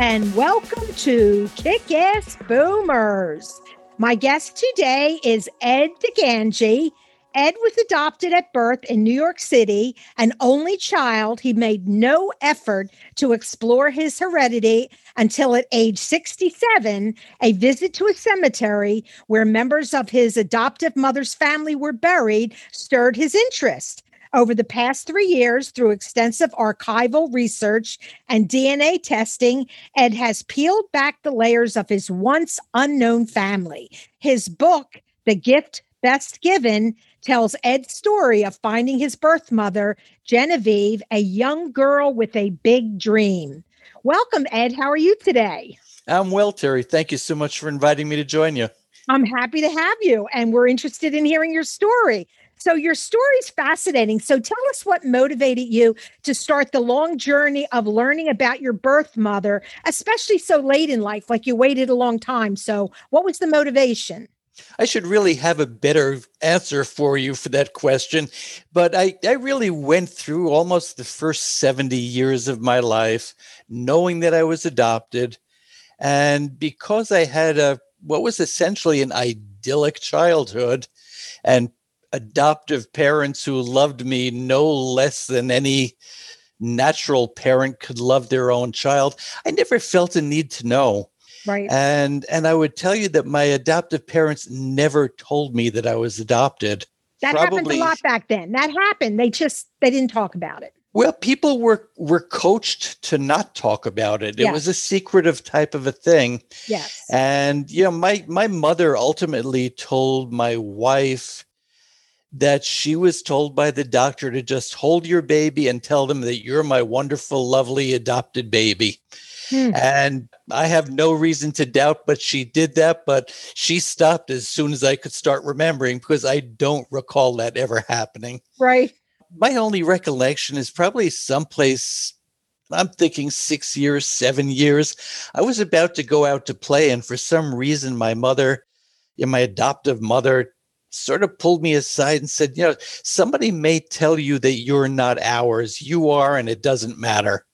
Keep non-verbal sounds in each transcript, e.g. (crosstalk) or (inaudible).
and welcome to Kick Ass Boomers. My guest today is Ed DeGangi. Ed was adopted at birth in New York City, an only child. He made no effort to explore his heredity until at age 67, a visit to a cemetery where members of his adoptive mother's family were buried stirred his interest. Over the past three years, through extensive archival research and DNA testing, Ed has peeled back the layers of his once unknown family. His book, The Gift Best Given, tells Ed's story of finding his birth mother, Genevieve, a young girl with a big dream. Welcome, Ed. How are you today? I'm well, Terry. Thank you so much for inviting me to join you. I'm happy to have you, and we're interested in hearing your story. So your story's fascinating. So tell us what motivated you to start the long journey of learning about your birth mother, especially so late in life, like you waited a long time. So what was the motivation? I should really have a better answer for you for that question. But I, I really went through almost the first 70 years of my life knowing that I was adopted. And because I had a what was essentially an idyllic childhood and adoptive parents who loved me no less than any natural parent could love their own child. I never felt a need to know. Right. And and i would tell you that my adoptive parents never told me that i was adopted. That Probably, happened a lot back then. That happened. They just they didn't talk about it. Well people were were coached to not talk about it. It was a secretive type of a thing. Yes. And you know my my mother ultimately told my wife that she was told by the doctor to just hold your baby and tell them that you're my wonderful, lovely adopted baby. Hmm. And I have no reason to doubt, but she did that. But she stopped as soon as I could start remembering because I don't recall that ever happening. Right. My only recollection is probably someplace I'm thinking six years, seven years. I was about to go out to play, and for some reason, my mother, my adoptive mother, sort of pulled me aside and said, you know, somebody may tell you that you're not ours. You are, and it doesn't matter.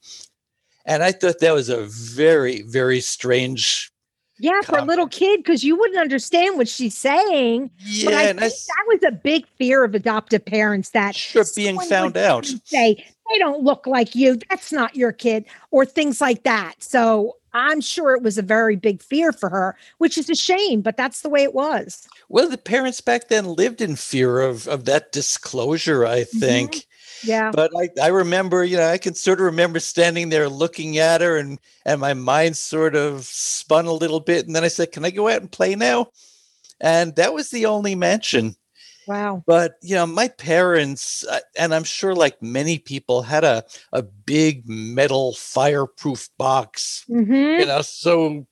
And I thought that was a very, very strange. Yeah, comment. for a little kid, because you wouldn't understand what she's saying. Yeah, but I and think I, that was a big fear of adoptive parents that sure being found out. Say they don't look like you. That's not your kid, or things like that. So I'm sure it was a very big fear for her, which is a shame, but that's the way it was. Well, the parents back then lived in fear of of that disclosure, I think. Mm-hmm. Yeah. But I, I remember, you know, I can sort of remember standing there looking at her and and my mind sort of spun a little bit. And then I said, Can I go out and play now? And that was the only mention. Wow. But, you know, my parents, uh, and I'm sure like many people, had a, a big metal fireproof box, mm-hmm. you know, so.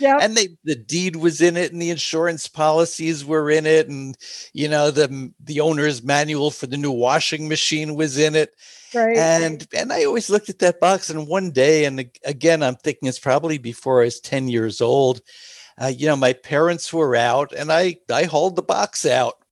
Yeah. And they the deed was in it and the insurance policies were in it and you know the the owner's manual for the new washing machine was in it. Right. And and I always looked at that box and one day and again I'm thinking it's probably before I was 10 years old. Uh, you know, my parents were out and I I hauled the box out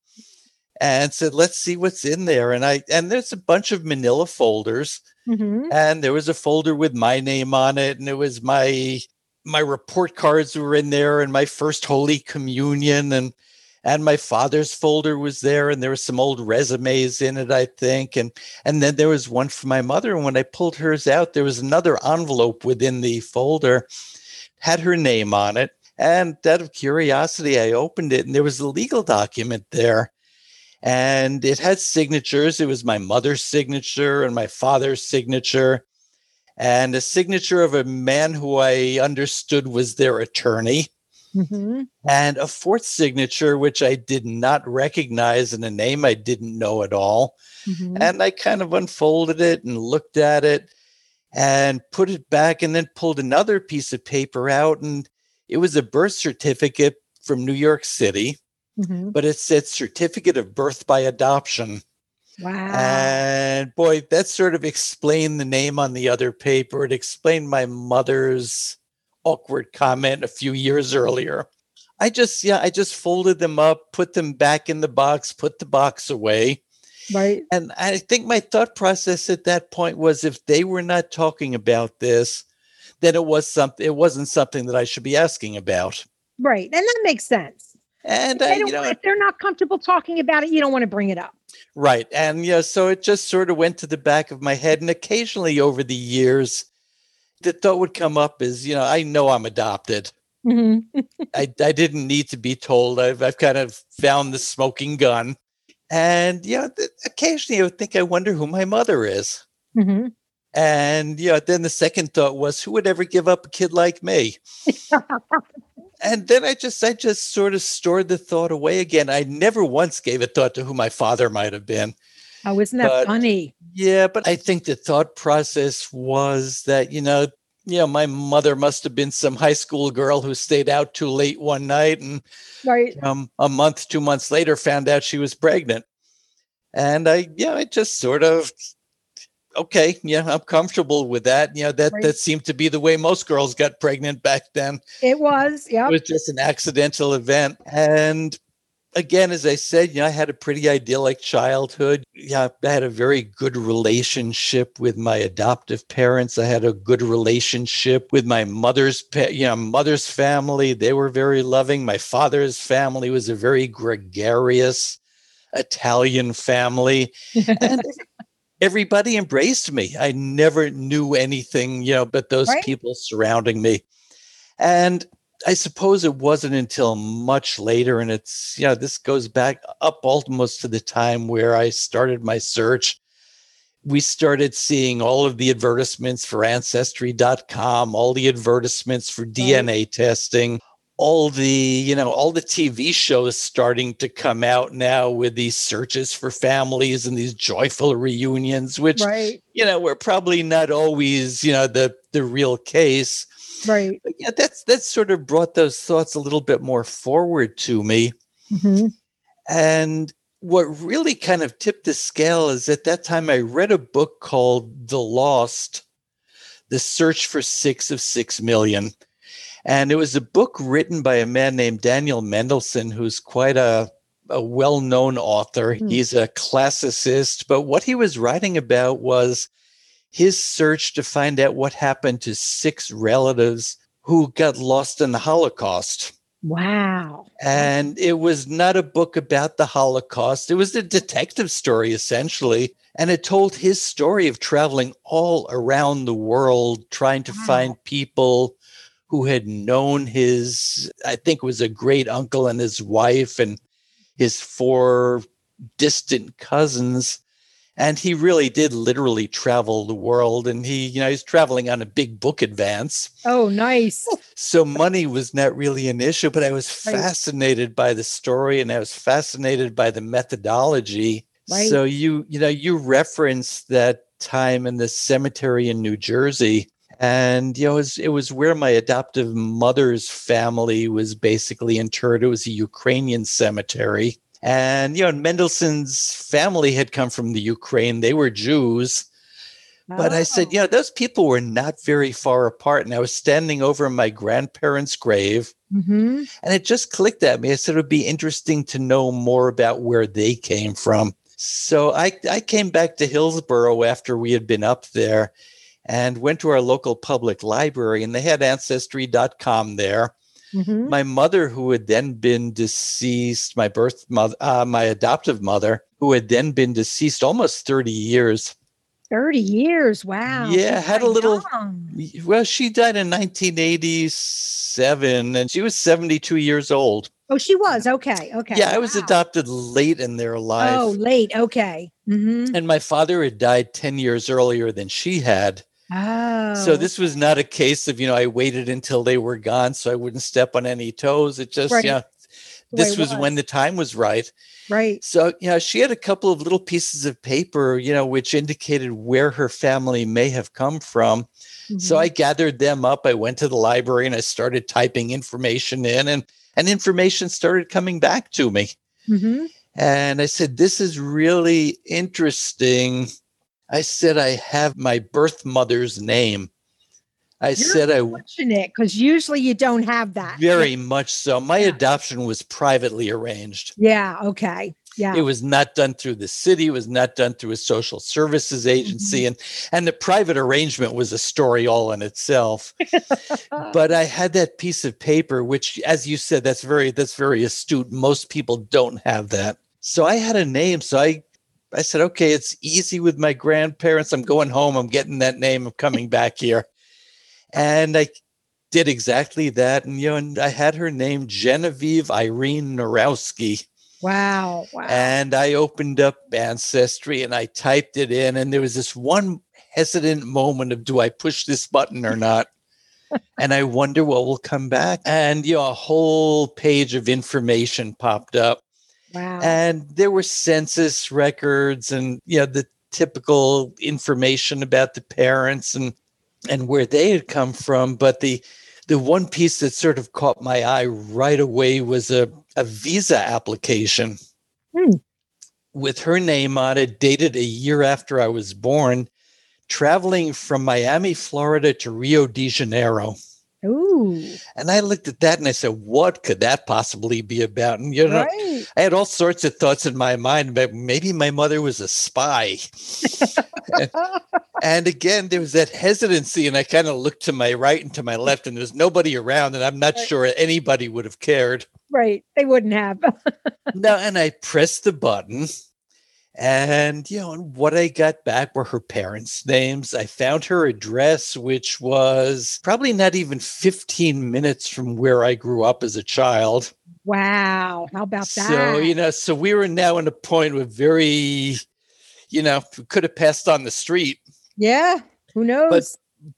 and said, let's see what's in there. And I and there's a bunch of manila folders. Mm-hmm. And there was a folder with my name on it, and it was my my report cards were in there, and my first Holy Communion, and and my father's folder was there, and there was some old resumes in it, I think, and and then there was one for my mother. And when I pulled hers out, there was another envelope within the folder, had her name on it. And out of curiosity, I opened it, and there was a legal document there and it had signatures. It was my mother's signature and my father's signature, and a signature of a man who I understood was their attorney. Mm-hmm. And a fourth signature, which I did not recognize, and a name I didn't know at all. Mm-hmm. And I kind of unfolded it and looked at it and put it back, and then pulled another piece of paper out. And It was a birth certificate from New York City, Mhm. but it said certificate of birth by adoption. Wow. And boy, that sort of explained the name on the other paper. It explained my mother's awkward comment a few years earlier. I just, yeah, I just folded them up, put them back in the box, put the box away. right. And I think my thought process at that point was if they were not talking about this, then it was something it wasn't something that I should be asking about. Right. And that makes sense. And They you know, if they're not comfortable talking about it, you don't want to bring it up. Right. And yeah, so it just sort of went to the back of my head. And occasionally over the years, the thought would come up is, you know, I know I'm adopted. Mhm. I, I didn't need to be told. I've, I've kind of found the smoking gun. And, you know, th- occasionally I would think, I wonder who my mother is. Mhm. And, you know, then the second thought was, who would ever give up a kid like me? (laughs) and then I just, I just sort of stored the thought away again. I never once gave a thought to who my father might have been. Oh, isn't that But- funny? Yeah, but I think the thought process was that, you know, you know, my mother must have been some high school girl who stayed out too late one night and Right. um, a month, two months later found out she was pregnant. And I, yeah, I just sort of, okay, yeah, I'm comfortable with that. You know, that Right. that seemed to be the way most girls got pregnant back then. It was. yeah. It was just an accidental event. And again, as I said, you know, I had a pretty idyllic childhood. Yeah, I had a very good relationship with my adoptive parents. I had a good relationship with my mother's, you know, mother's family. They were very loving. My father's family was a very gregarious Italian family. And (laughs) everybody embraced me. I never knew anything, you know, but those Right. people surrounding me. And I suppose it wasn't until much later, and it's, you know, this goes back up almost to the time where I started my search. We started seeing all of the advertisements for Ancestry.com, all the advertisements for DNA testing, all the, you know, all the TV shows starting to come out now with these searches for families and these joyful reunions, which, right. you know, were probably not always, you know, the the real case Right. but yeah, that's that's sort of brought those thoughts a little bit more forward to me. Mhm. And what really kind of tipped the scale is at that time I read a book called The Lost, The Search for Six of Six Million. And it was a book written by a man named Daniel Mendelsohn, who's quite a, a well known author. Hmm. He's a classicist, but what he was writing about was his search to find out what happened to six relatives who got lost in the Holocaust. Wow. And it was not a book about the Holocaust. It was a detective story, essentially. And it told his story of traveling all around the world, trying to Wow. find people who had known his, I think was a great uncle and his wife and his four distant cousins. And he really did literally travel the world. And he, you know, he's traveling on a big book advance. Oh, nice. So money was not really an issue, but I was fascinated by the story and I was fascinated by the methodology. Right. So you, you know, you referenced that time in the cemetery in New Jersey. And you know, it was, it was where my adoptive mother's family was basically interred. It was a Ukrainian cemetery. And you know, Mendelsohn's family had come from the Ukraine. They were Jews. But I said, Oh. you know, those people were not very far apart. And I was standing over my grandparents' grave, Mhm. and it just clicked at me. I said it would be interesting to know more about where they came from. So I, I came back to Hillsborough after we had been up there and went to our local public library, and they had ancestry.com there. Mhm. My mother, who had then been deceased, my birth mother, uh, my adoptive mother, who had then been deceased almost 30 years. 30 years. Wow. Yeah, had a little- young. Well, she died in 1987 and she was 72 years old. Oh, she was. Okay. Okay. Yeah, I was Wow. adopted late in their life. Oh, late. Okay. hmm And my father had died 10 years earlier than she had. Oh. So this was not a case of, you know, I waited until they were gone so I wouldn't step on any toes. It just, Right. you know, this it was when the time was right. right. So, you know, she had a couple of little pieces of paper, you know, which indicated where her family may have come from. So Mhm. I gathered them up. I went to the library and I started typing information in and and information started coming back to me. Mhm. And I said, This is really interesting. I said, I have my birth mother's name. I You're said, I fortunate because usually you don't have that. very much so. My Yeah. adoption was privately arranged. Yeah. Okay. Yeah. It was not done through the city. It was not done through a social services agency, Mm-hmm. and and the private arrangement was a story all in itself. (laughs) but I had that piece of paper, which, as you said, that's very that's very astute. Most people don't have that. So I had a name. So I I said, okay, it's easy with my grandparents. I'm going home. I'm getting that name. I'm coming back here, and I did exactly that. And you know, and I had her name Genevieve Irene Narowski. wow. Wow. And I opened up Ancestry and I typed it in, and there was this one hesitant moment of do I push this button or not? (laughs) and I wonder what will come back. And you know, a whole page of information popped up. Wow. And there were census records and you know, the typical information about the parents and and where they had come from. But the the one piece that sort of caught my eye right away was a, a visa application Hmm. with her name on it, dated a year after I was born, traveling from Miami, Florida to Rio de Janeiro. Ooh. And I looked at that and I said, what could that possibly be about? And you know, Right. I had all sorts of thoughts in my mind about maybe my mother was a spy. (laughs) and again, there was that hesitancy, and I kind of looked to my right and to my left, and there was nobody around, and I'm not Right. sure anybody would have cared. right. They wouldn't have. (laughs) no, and I pressed the button, and you know, and what I got back were her parents' names. I found her address, which was probably not even 15 minutes from where I grew up as a child. wow. How about that? So, you know, so we were now in a point with very, you know, could have passed on the street. yeah. Who knows? But,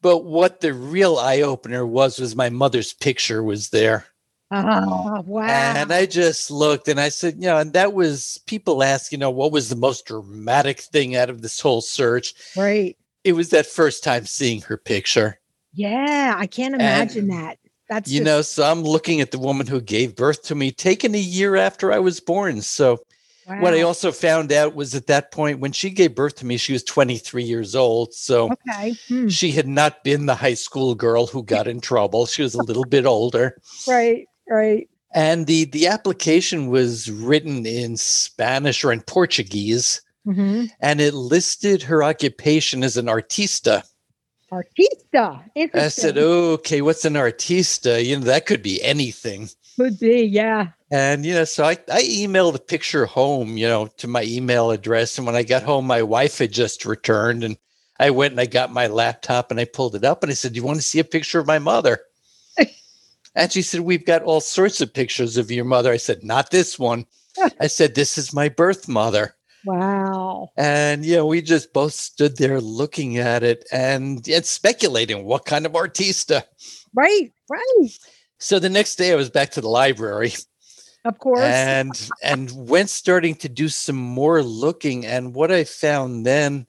But what the real eye opener was was my mother's picture was there. Oh, wow. And I just looked and I said, you know, and that was people ask, you know, what was the most dramatic thing out of this whole search? right. It was that first time seeing her picture. Yeah. I can't imagine that. That's You just- know, so I'm looking at the woman who gave birth to me, taken a year after I was born. So What I also found out was at that point when she gave birth to me, she was 23 years old. So Okay. Hmm. she had not been the high school girl who got in trouble. She was a little bit older. Right. Right. And the the application was written in Spanish or in Portuguese, hmm and it listed her occupation as an artista. Artista. I said, okay, what's an artista? You know, that could be anything. Could be. Yeah. And you know, so I, I emailed a picture home, you know, to my email address. And when I got home, my wife had just returned and I went and I got my laptop and I pulled it up and I said, Do you want to see a picture of my mother? And she said, We've got all sorts of pictures of your mother. I said, Not this one. I said, This is my birth mother. Wow. And you know, we just both stood there looking at it and, and speculating what kind of artista. Right. Right. So the next day I was back to the library Of course. and and went starting to do some more looking and what i found then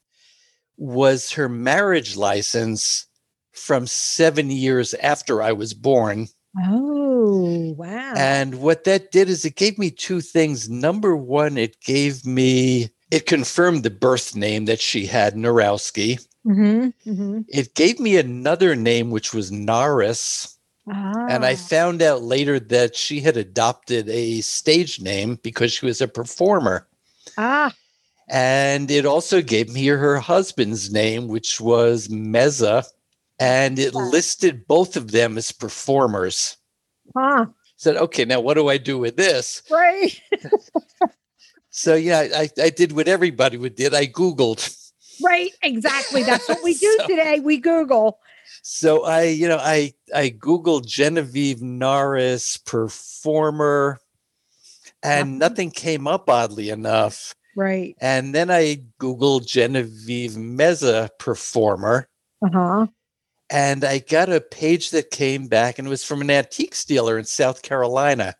was her marriage license from seven years after i was born oh, wow. and what that did is it gave me two things number one it gave me it confirmed the birth name that she had narowski hmm hmm it gave me another name which was Norris and I Ah. found out later that she had adopted a stage name because she was a performer. Ah. And it also gave me her husband's name, which was Meza. And it listed both of them as performers. Huh. Said, okay, now what do I do with this? Right. (laughs) So yeah, I, I did what everybody would did. I Googled. Right. Exactly. That's what we (laughs) do So- today. We Google. So I, you know, I I Googled Genevieve Norris performer, and Uh-huh. nothing came up oddly enough. Right. And then I Googled Genevieve Meza performer, Uh huh. And I got a page that came back, and it was from an antiques dealer in South Carolina.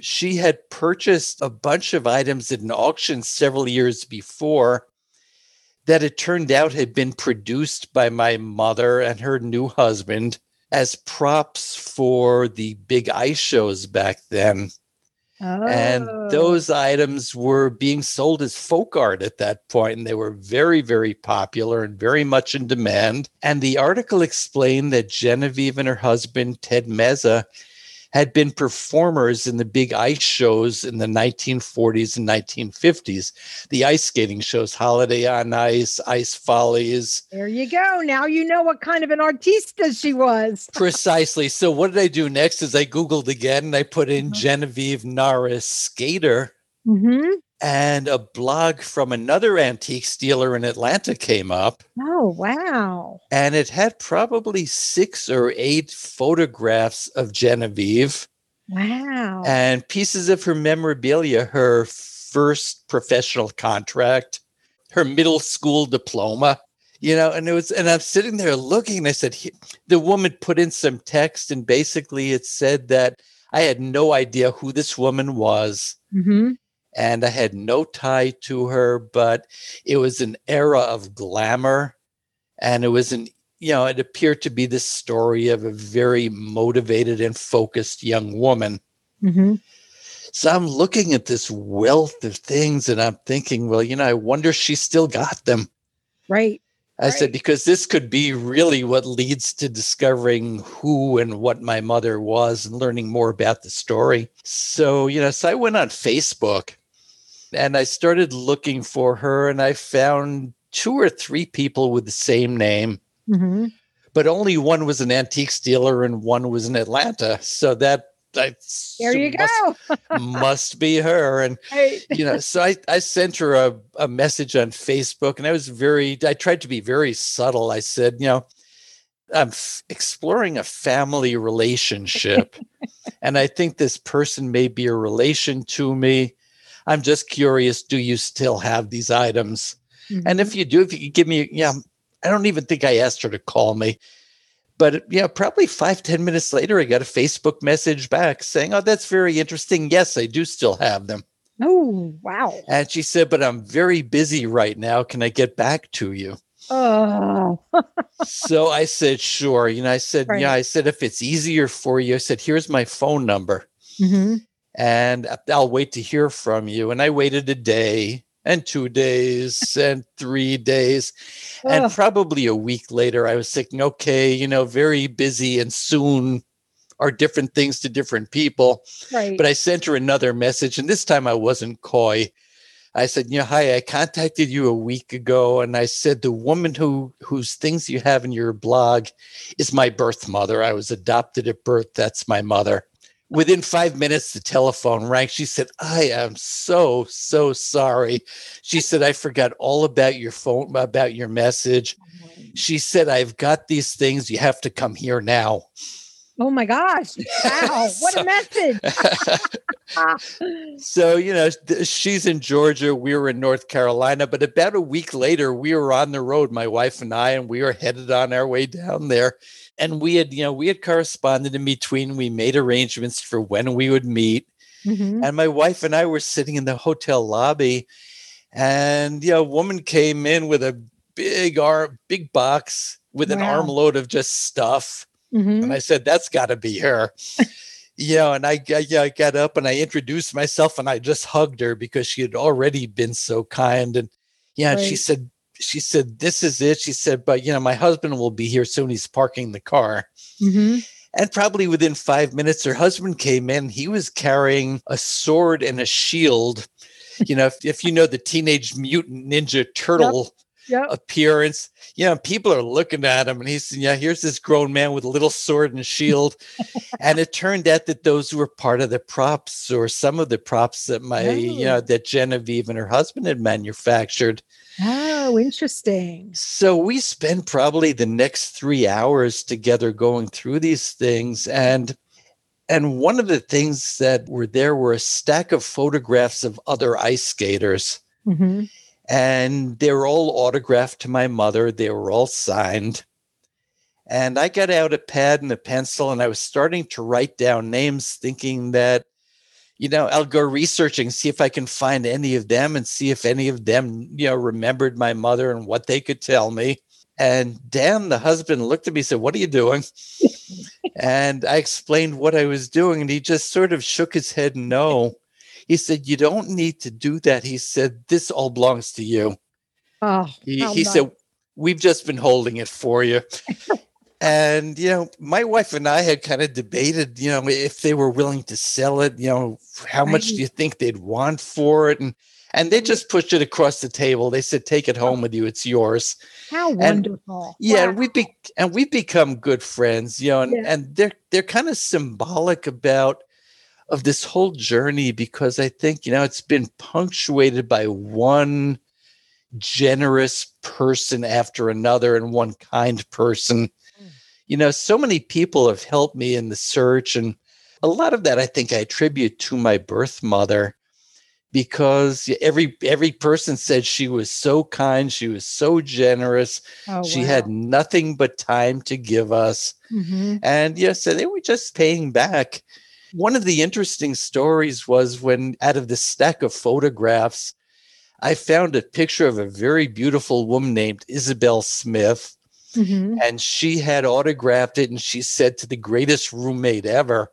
she had purchased a bunch of items at an auction several years before that it turned out had been produced by my mother and her new husband as props for the big ice shows back then. Oh. And those items were being sold as folk art at that point, and they were very, very popular and very much in demand. And the article explained that Genevieve and her husband, Ted Meza, had been performers in the big ice shows in the 1940s and 1950s. The ice skating shows, Holiday on Ice, Ice Follies. There you go. Now you know what kind of an artista she was. (laughs) Precisely. So what did I do next is I Googled again and I put in Mhm. Genevieve Norris skater Mm-hmm. And a blog from another antique dealer in Atlanta came up. Oh, wow. and it had probably six or eight photographs of Genevieve Wow. and pieces of her memorabilia, her first professional contract, her middle school diploma. You know, and it was, and I'm sitting there looking, and I said, "He-" the woman put in some text, and basically it said that I had no idea who this woman was, mm-hmm. And I had no tie to her, but it was an era of glamour. And it was an, you know, it appeared to be the story of a very motivated and focused young woman. Mm-hmm. So I'm looking at this wealth of things and I'm thinking, well, you know, I wonder she still got them. Right. I said, because this could be really what leads to discovering who and what my mother was and learning more about the story. So, you know, so I went on Facebook and I started looking for her and I found two or three people with the same name, Mm-hmm. but only one was an antique dealer and one was in Atlanta. So that I There you must, go. (laughs) must be her. And Right. you know, so I, I sent her a, a message on Facebook and I was very, I tried to be very subtle. I said, you know, I'm f- exploring a family relationship (laughs) and I think this person may be a relation to me. I'm just curious, do you still have these items? And if you do, if you could give me, yeah, I don't even think I asked her to call me. But yeah, probably five ten minutes later, I got a Facebook message back saying, Oh, that's very interesting. Yes, I do still have them. oh, wow. And she said, But I'm very busy right now. Can I get back to you? Oh, (laughs) so I said, Sure. You know, I said, Right. Yeah, I said, If it's easier for you, I said, Here's my phone number mm-hmm. And I'll wait to hear from you. And I waited a day and two days (laughs) and three days. And probably a week later, I was thinking, okay, you know, very busy and soon are different things to different people. right. But I sent her another message, and this time I wasn't coy. I said, you know, hi, I contacted you a week ago, and I said the woman who whose things you have in your blog is my birth mother. I was adopted at birth. That's my mother. Within five minutes, the telephone rang. She said, I am so, so sorry. She said, I forgot all about your phone, about your message. Oh, she said, I've got these things. You have to come here now. Oh my gosh. Wow. (laughs) What So- a message. so, (laughs) you know, she's in Georgia. We were in North Carolina. But about a week later, we were on the road, my wife and I, and we were headed on our way down there. And we had, you know, we had corresponded in between. We made arrangements for when we would meet. Mhm. And my wife and I were sitting in the hotel lobby, and you know, a woman came in with a big arm, big box with an armload of just stuff. Mhm. And I said, "That's got to be her." you know, and I, I, yeah, I got up and I introduced myself, and I just hugged her because she had already been so kind. And yeah, and she said, "She said this is it." She said, "But you know, my husband will be here soon. He's parking the car." Mhm. And probably within five minutes, her husband came in. He was carrying a sword and a shield. You know, if, if you know the Teenage Mutant Ninja Turtle Yep. appearance, you know, people are looking at him and he's, yeah, here's this grown man with a little sword and shield. (laughs) and it turned out that those were part of the props or some of the props that my, you Oh. know, that Genevieve and her husband had manufactured. Oh, interesting. So we spent probably the next three hours together going through these things. And and one of the things that were there were a stack of photographs of other ice skaters. hmm And they were all autographed to my mother. They were all signed. And I got out a pad and a pencil and I was starting to write down names, thinking that, you know, I'll go researching, see if I can find any of them and see if any of them, you know, remembered my mother and what they could tell me. And Dan, the husband, looked at me and said, What are you doing? (laughs) and I explained what I was doing, and he just sort of shook his head no. He said, You don't need to do that. He said, This all belongs to you. Oh, He, he nice. said, We've just been holding it for you. (laughs) and, you know, my wife and I had kind of debated, you know, if they were willing to sell it, you know, how much do you think they'd want for it? And and they just pushed it across the table. They said, Take it home oh. with you. It's yours. how wonderful. Yeah, Wow. and we be and we've become good friends, you know, and, Yeah. and they're they're kind of symbolic about of this whole journey because I think, you know, it's been punctuated by one generous person after another and one kind person. Mm. You know, so many people have helped me in the search and a lot of that I think I attribute to my birth mother because every every person said she was so kind, she was so generous, Oh, she had nothing but time to give us. Mhm. And yes, so they were just paying back. One of the interesting stories was when, out of the stack of photographs, I found a picture of a very beautiful woman named Isabel Smith, Mhm. and she had autographed it and she said to the greatest roommate ever.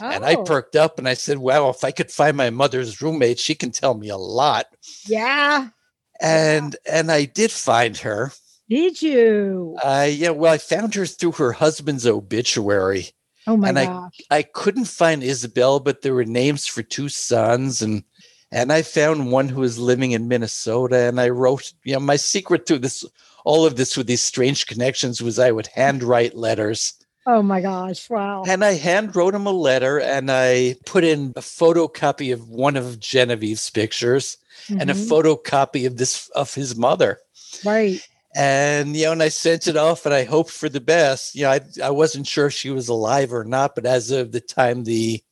And I Oh, perked up and I said, Wow, if I could find my mother's roommate, she can tell me a lot. yeah. And and I did find her. Did you? Uh, yeah, well, I found her through her husband's obituary. Oh my and I- gosh. I couldn't find Isabel, but there were names for two sons, and and I found one who was living in Minnesota. And I wrote, you know, my secret to this, all of this with these strange connections was I would handwrite letters, Oh my gosh. Wow. and I hand wrote him a letter, and I put in a photocopy of one of Genevieve's pictures and a Mhm. photocopy of this of his mother. right. And you know, and I sent it off, and I hoped for the best. You know, I, I wasn't sure if she was alive or not, but as of the time the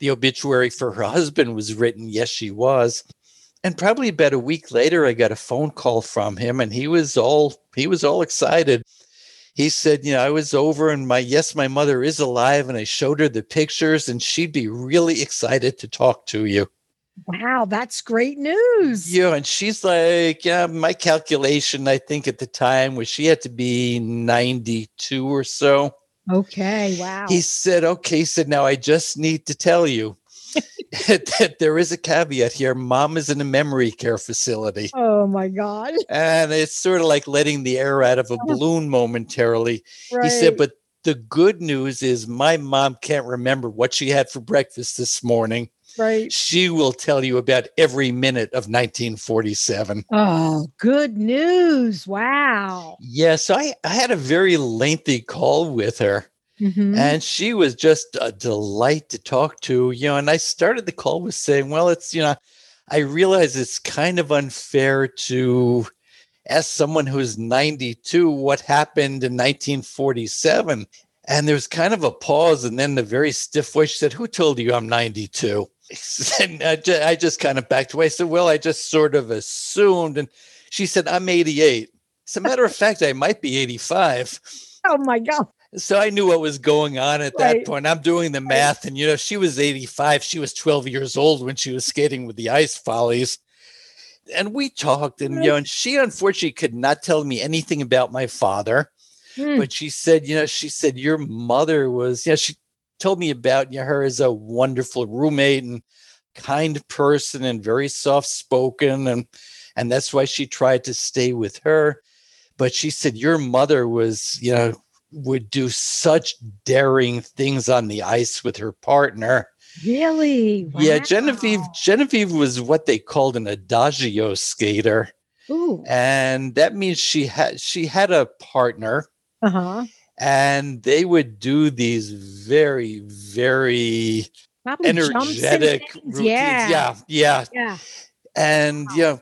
the obituary for her (laughs) husband was written, yes, she was. And probably about a week later, I got a phone call from him, and he was all he was all excited. He said, "You know, I was over, and my yes, my mother is alive, and I showed her the pictures, and she'd be really excited to talk to you." Wow. That's great news. Yeah, and she's like, yeah, my calculation, I think at the time was she had to be 92 or so. Okay. Wow. He said, okay, he said, now I just need to tell you (laughs) (laughs) that there is a caveat here. Mom is in a memory care facility. oh my God. And it's sort of like letting the air out of a (laughs) balloon momentarily. Right. He said, but the good news is my mom can't remember what she had for breakfast this morning. Right. She will tell you about every minute of 1947. Oh, good news. Wow. Yeah, so I, I had a very lengthy call with her, Mhm. and she was just a delight to talk to. You know, and I started the call with saying, Well, it's, you know, I realize it's kind of unfair to ask someone who's 92 what happened in 1947. And there was kind of a pause, and then the very stiff voice said, Who told you I'm 92? And (laughs) I ju- I just kind of backed away. I said, Well, I just sort of assumed. And she said, I'm 88. As a matter of fact, I might be 85. Oh my God. So I knew what was going on at that point. I'm doing the math, and you know, she was 85. She was 12 years old when she was skating with the ice follies. And we talked, and you know, and she unfortunately could not tell me anything about my father. Hmm. But she said, you know, she said your mother was, yeah, she told me about you know, her as a wonderful roommate and kind person and very soft spoken, and and that's why she tried to stay with her. But she said your mother was, you know, would do such daring things on the ice with her partner. Really? Yeah, Genevieve Genevieve was what they called an adagio skater, Ooh. and that means she had she had a partner Uh huh. And they would do these very very Probably energetic routines. Yeah. yeah yeah Yeah. and yeah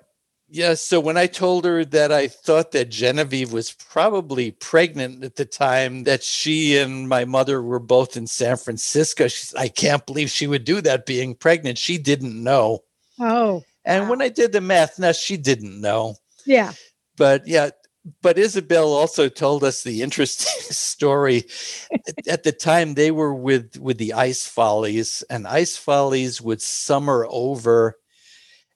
yeah so when i told her that i thought that genevieve was probably pregnant at the time that she and my mother were both in san francisco she i can't believe she would do that being pregnant she didn't know Oh. and Wow. when i did the math now she didn't know Yeah. but yeah but Isabel also told us the interesting (laughs) story. At the time, they were with with the Ice Follies, and Ice Follies would summer over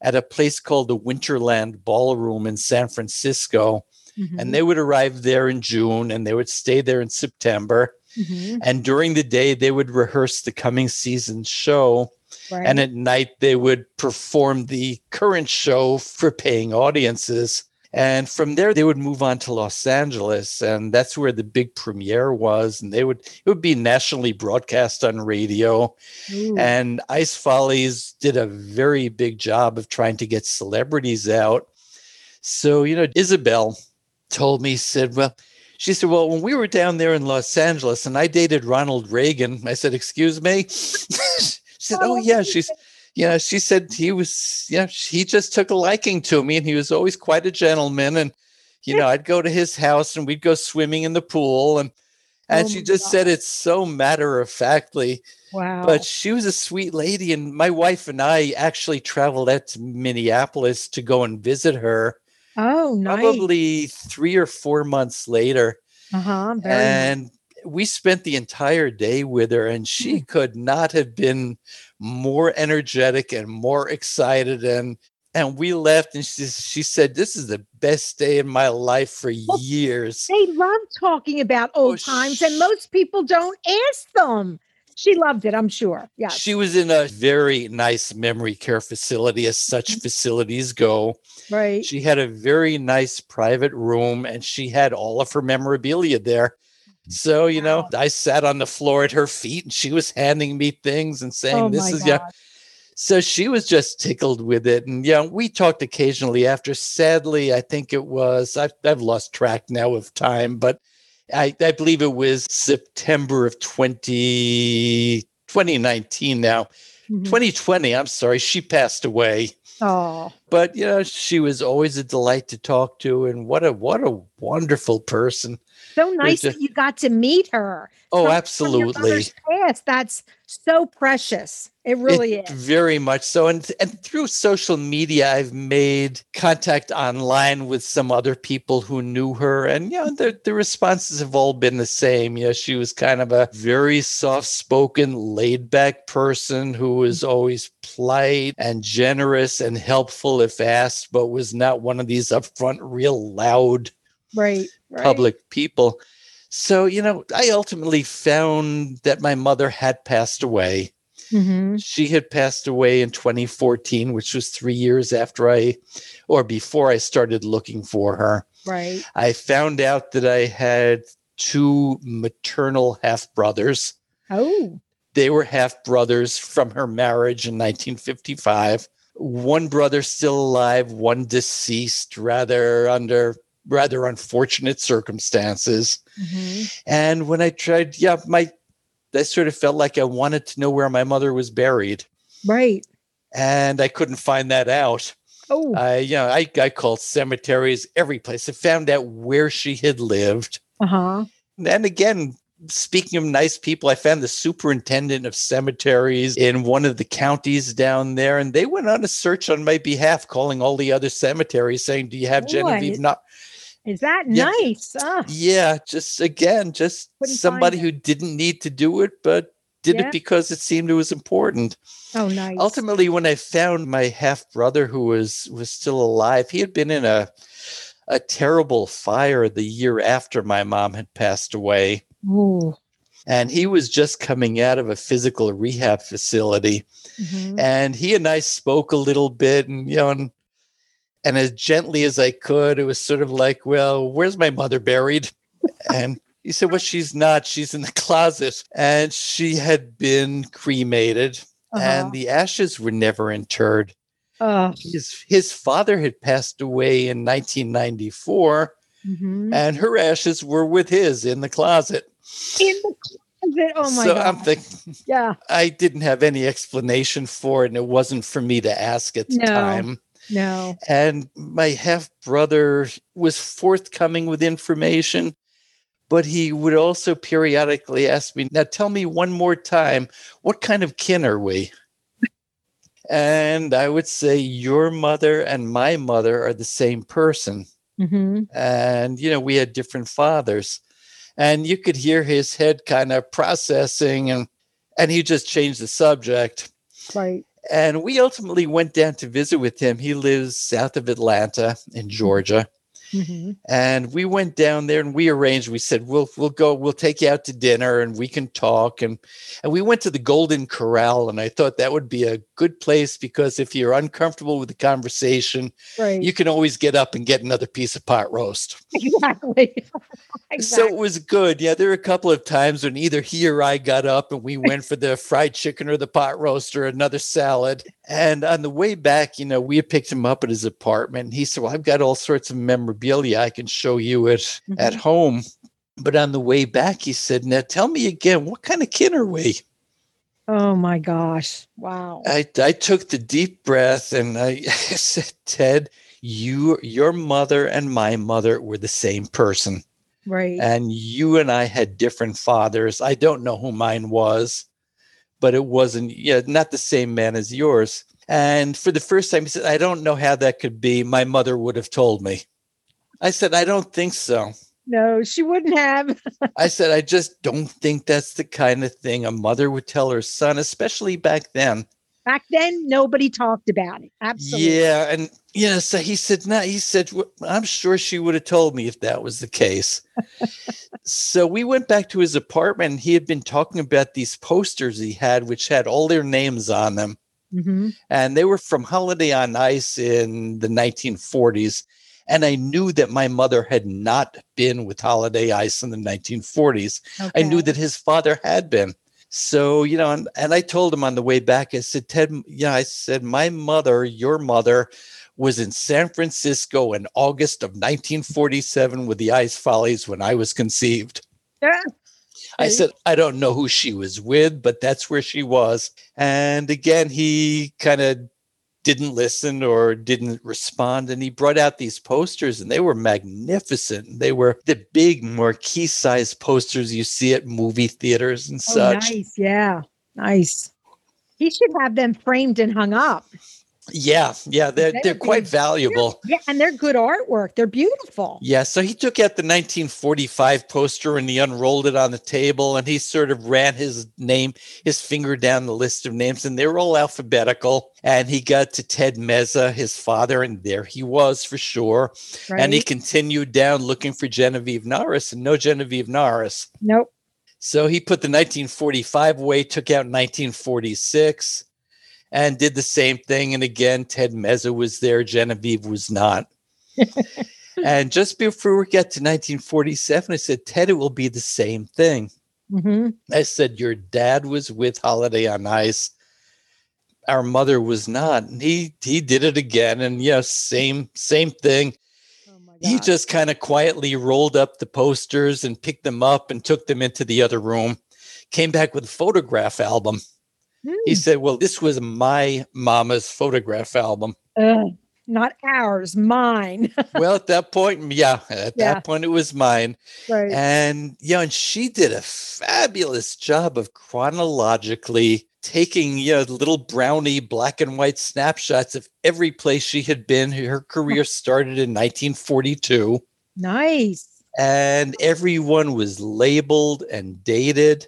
at a place called the Winterland Ballroom in San Francisco, Mhm. and they would arrive there in June, and they would stay there in September. Mhm. And during the day, they would rehearse the coming season show, Right. and at night they would perform the current show for paying audiences. And from there, they would move on to Los Angeles, and that's where the big premiere was. And they would it would be nationally broadcast on radio. And Ice Follies did a very big job of trying to get celebrities out. So, you know, Isabel told me, said, Well, she said, Well, when we were down there in Los Angeles and I dated Ronald Reagan, I said, Excuse me. (laughs) she said, Oh, yeah. She's, you know, she said he was, yeah, he just took a liking to me and he was always quite a gentleman. And, you know, I'd go to his house and we'd go swimming in the pool. And, and Oh she just God. said it so matter of factly wow. but she was a sweet lady and my wife and i actually traveled out to minneapolis to go and visit her oh, nice. probably three or four months later Uh-huh. Nice. We spent the entire day with her and Hmm. she could not have been more energetic and more excited and and we left and she, she said this is the best day in my life for Well, years They love talking about old Oh, times, and most people don't ask them. She loved it, I'm sure. Yeah. She was in a very nice memory care facility, as such Mm-hmm. facilities go. Right. She had a very nice private room and she had all of her memorabilia there. So, you know, I sat on the floor at her feet and she was handing me things and saying, oh This is, God. yeah. So she was just tickled with it. And, yeah, we talked occasionally after. Sadly, I think it was, I've, I've lost track now of time, but I, I believe it was September of 20, 2019 now. Mhm. 2020, I'm sorry, she passed away. Oh, But you know, she was always a delight to talk to, and what a what a wonderful person. So nice just- that you got to meet her. Oh, absolutely. Yes. That's so precious. It really It- is. Very much so. And and through social media, I've made contact online with some other people who knew her. And you know, the, the responses have all been the same. You know, she was kind of a very soft-spoken, laid-back person who was always polite and generous and helpful if asked, but was not one of these upfront, real loud Right. right. public people. So, you know, I ultimately found that my mother had passed away. Mhm. She had passed away in 2014, which was three years after I, or before I started looking for her. Right. I found out that I had two maternal half brothers. Oh. They were half brothers from her marriage in 1955. One brother still alive, one deceased, rather under rather unfortunate circumstances. Mhm. And when I tried, yeah, my I sort of felt like I wanted to know where my mother was buried, Right. and I couldn't find that out. Oh. I, you know, I, I called cemeteries every place. I found out where she had lived. Uh huh. And again, speaking of nice people, I found the superintendent of cemeteries in one of the counties down there, and they went on a search on my behalf, calling all the other cemeteries, saying, "Do you have Genevieve?" Not Is that Yeah. nice? Ah, Yeah, just again, just Couldn't somebody who didn't need to do it, but did Yeah. it because it seemed it was important. oh, nice. Ultimately, when I found my half brother who was was still alive, he had been in a a terrible fire the year after my mom had passed away. Ooh. And he was just coming out of a physical rehab facility. Mhm. And he and I spoke a little bit and you know, and and as gently as I could, it was sort of like, well, where's my mother buried? And he said, Well, she's not. She's in the closet. And she had been cremated, Uh-huh. and the ashes were never interred. Oh. His his father had passed away in 1994, Mhm. and her ashes were with his in the closet. In the closet. Oh my god. so god. I'm thinking yeah. I didn't have any explanation for it, and it wasn't for me to ask at the No. time. No. And my half brother was forthcoming with information, but he would also periodically ask me, Now tell me one more time, what kind of kin are we? and I would say, Your mother and my mother are the same person. hmm and you know we had different fathers and you could hear his head kind of processing and and he just changed the subject Right. And we ultimately went down to visit with him. He lives south of atlanta in hmm. georgia hmm and we went down there and we arranged we said we'll we'll go we'll take you out to dinner and we can talk. And and we went to the golden corral and i thought that would be a good place because if you're uncomfortable with the conversation Right. you can always get up and get another piece of pot roast. (laughs) Exactly. (laughs) so it was good. Yeah there were a couple of times when either he or i got up and we went for the fried chicken or the pot roast or another salad. And on the way back you know we had picked him up at his apartment and he said well i've got all sorts of memorabilia i can show you it at Mhm. home but on the way back he said now tell me again what kind of kin are we oh my gosh. Wow. i, I took the deep breath and i (laughs) said ted you your mother and my mother were the same person right. and you and I had different fathers. I don't know who mine was, but it wasn't, yeah, not the same man as yours. And for the first time, he said, I don't know how that could be. My mother would have told me. I said, I don't think so. no, she wouldn't have. I said, I just don't think that's the kind of thing a mother would tell her son, especially back then. Back then, nobody talked about it. Absolutely. Yeah. And, you know, so he said, no, he said, "Well, I'm sure she would have told me if that was the case. (laughs) so we went back to his apartment and he had been talking about these posters he had, which had all their names on them. hmm And they were from Holiday on Ice in the 1940s. And I knew that my mother had not been with Holiday Ice in the 1940s. I knew that his father had been. So, you know, and, and I told him on the way back, I said, Ted, yeah, I said, my mother, your mother, was in San Francisco in August of 1947 with the Ice Follies when I was conceived. Yeah. I said, I don't know who she was with, but that's where she was. And again, he kind of didn't listen or didn't respond. And he brought out these posters, and they were magnificent. They were the big marquee sized posters you see at movie theaters and Oh, such. nice. Yeah. Nice. He should have them framed and hung up. Yeah, yeah, they're, They they're quite valuable. Yeah. And they're good artwork. They're beautiful. Yeah, so he took out the 1945 poster and he unrolled it on the table and he sort of ran his name, his finger down the list of names, and they were all alphabetical. And he got to Ted Meza, his father, and there he was for sure. Right. And he continued down looking for Genevieve Norris and no Genevieve Norris. nope. So he put the 1945 away, took out 1946, and did the same thing. And again, Ted Meza was there, Genevieve was not. (laughs) and just before we get to 1947, I said, Ted, it will be the same thing. hmm I said, Your dad was with Holiday on Ice. Our mother was not. And he he did it again. And yeah, same, same thing. Oh He just kind of quietly rolled up the posters and picked them up and took them into the other room. Came back with a photograph album. He Hmm. said, Well, this was my mama's photograph album. Ugh, not ours, mine. (laughs) well, at that point, yeah, at Yeah. that point, it was mine. right. And, yeah, and she did a fabulous job of chronologically taking, you know, little brownie black and white snapshots of every place she had been. Her (laughs) career started in 1942. nice. and everyone was labeled and dated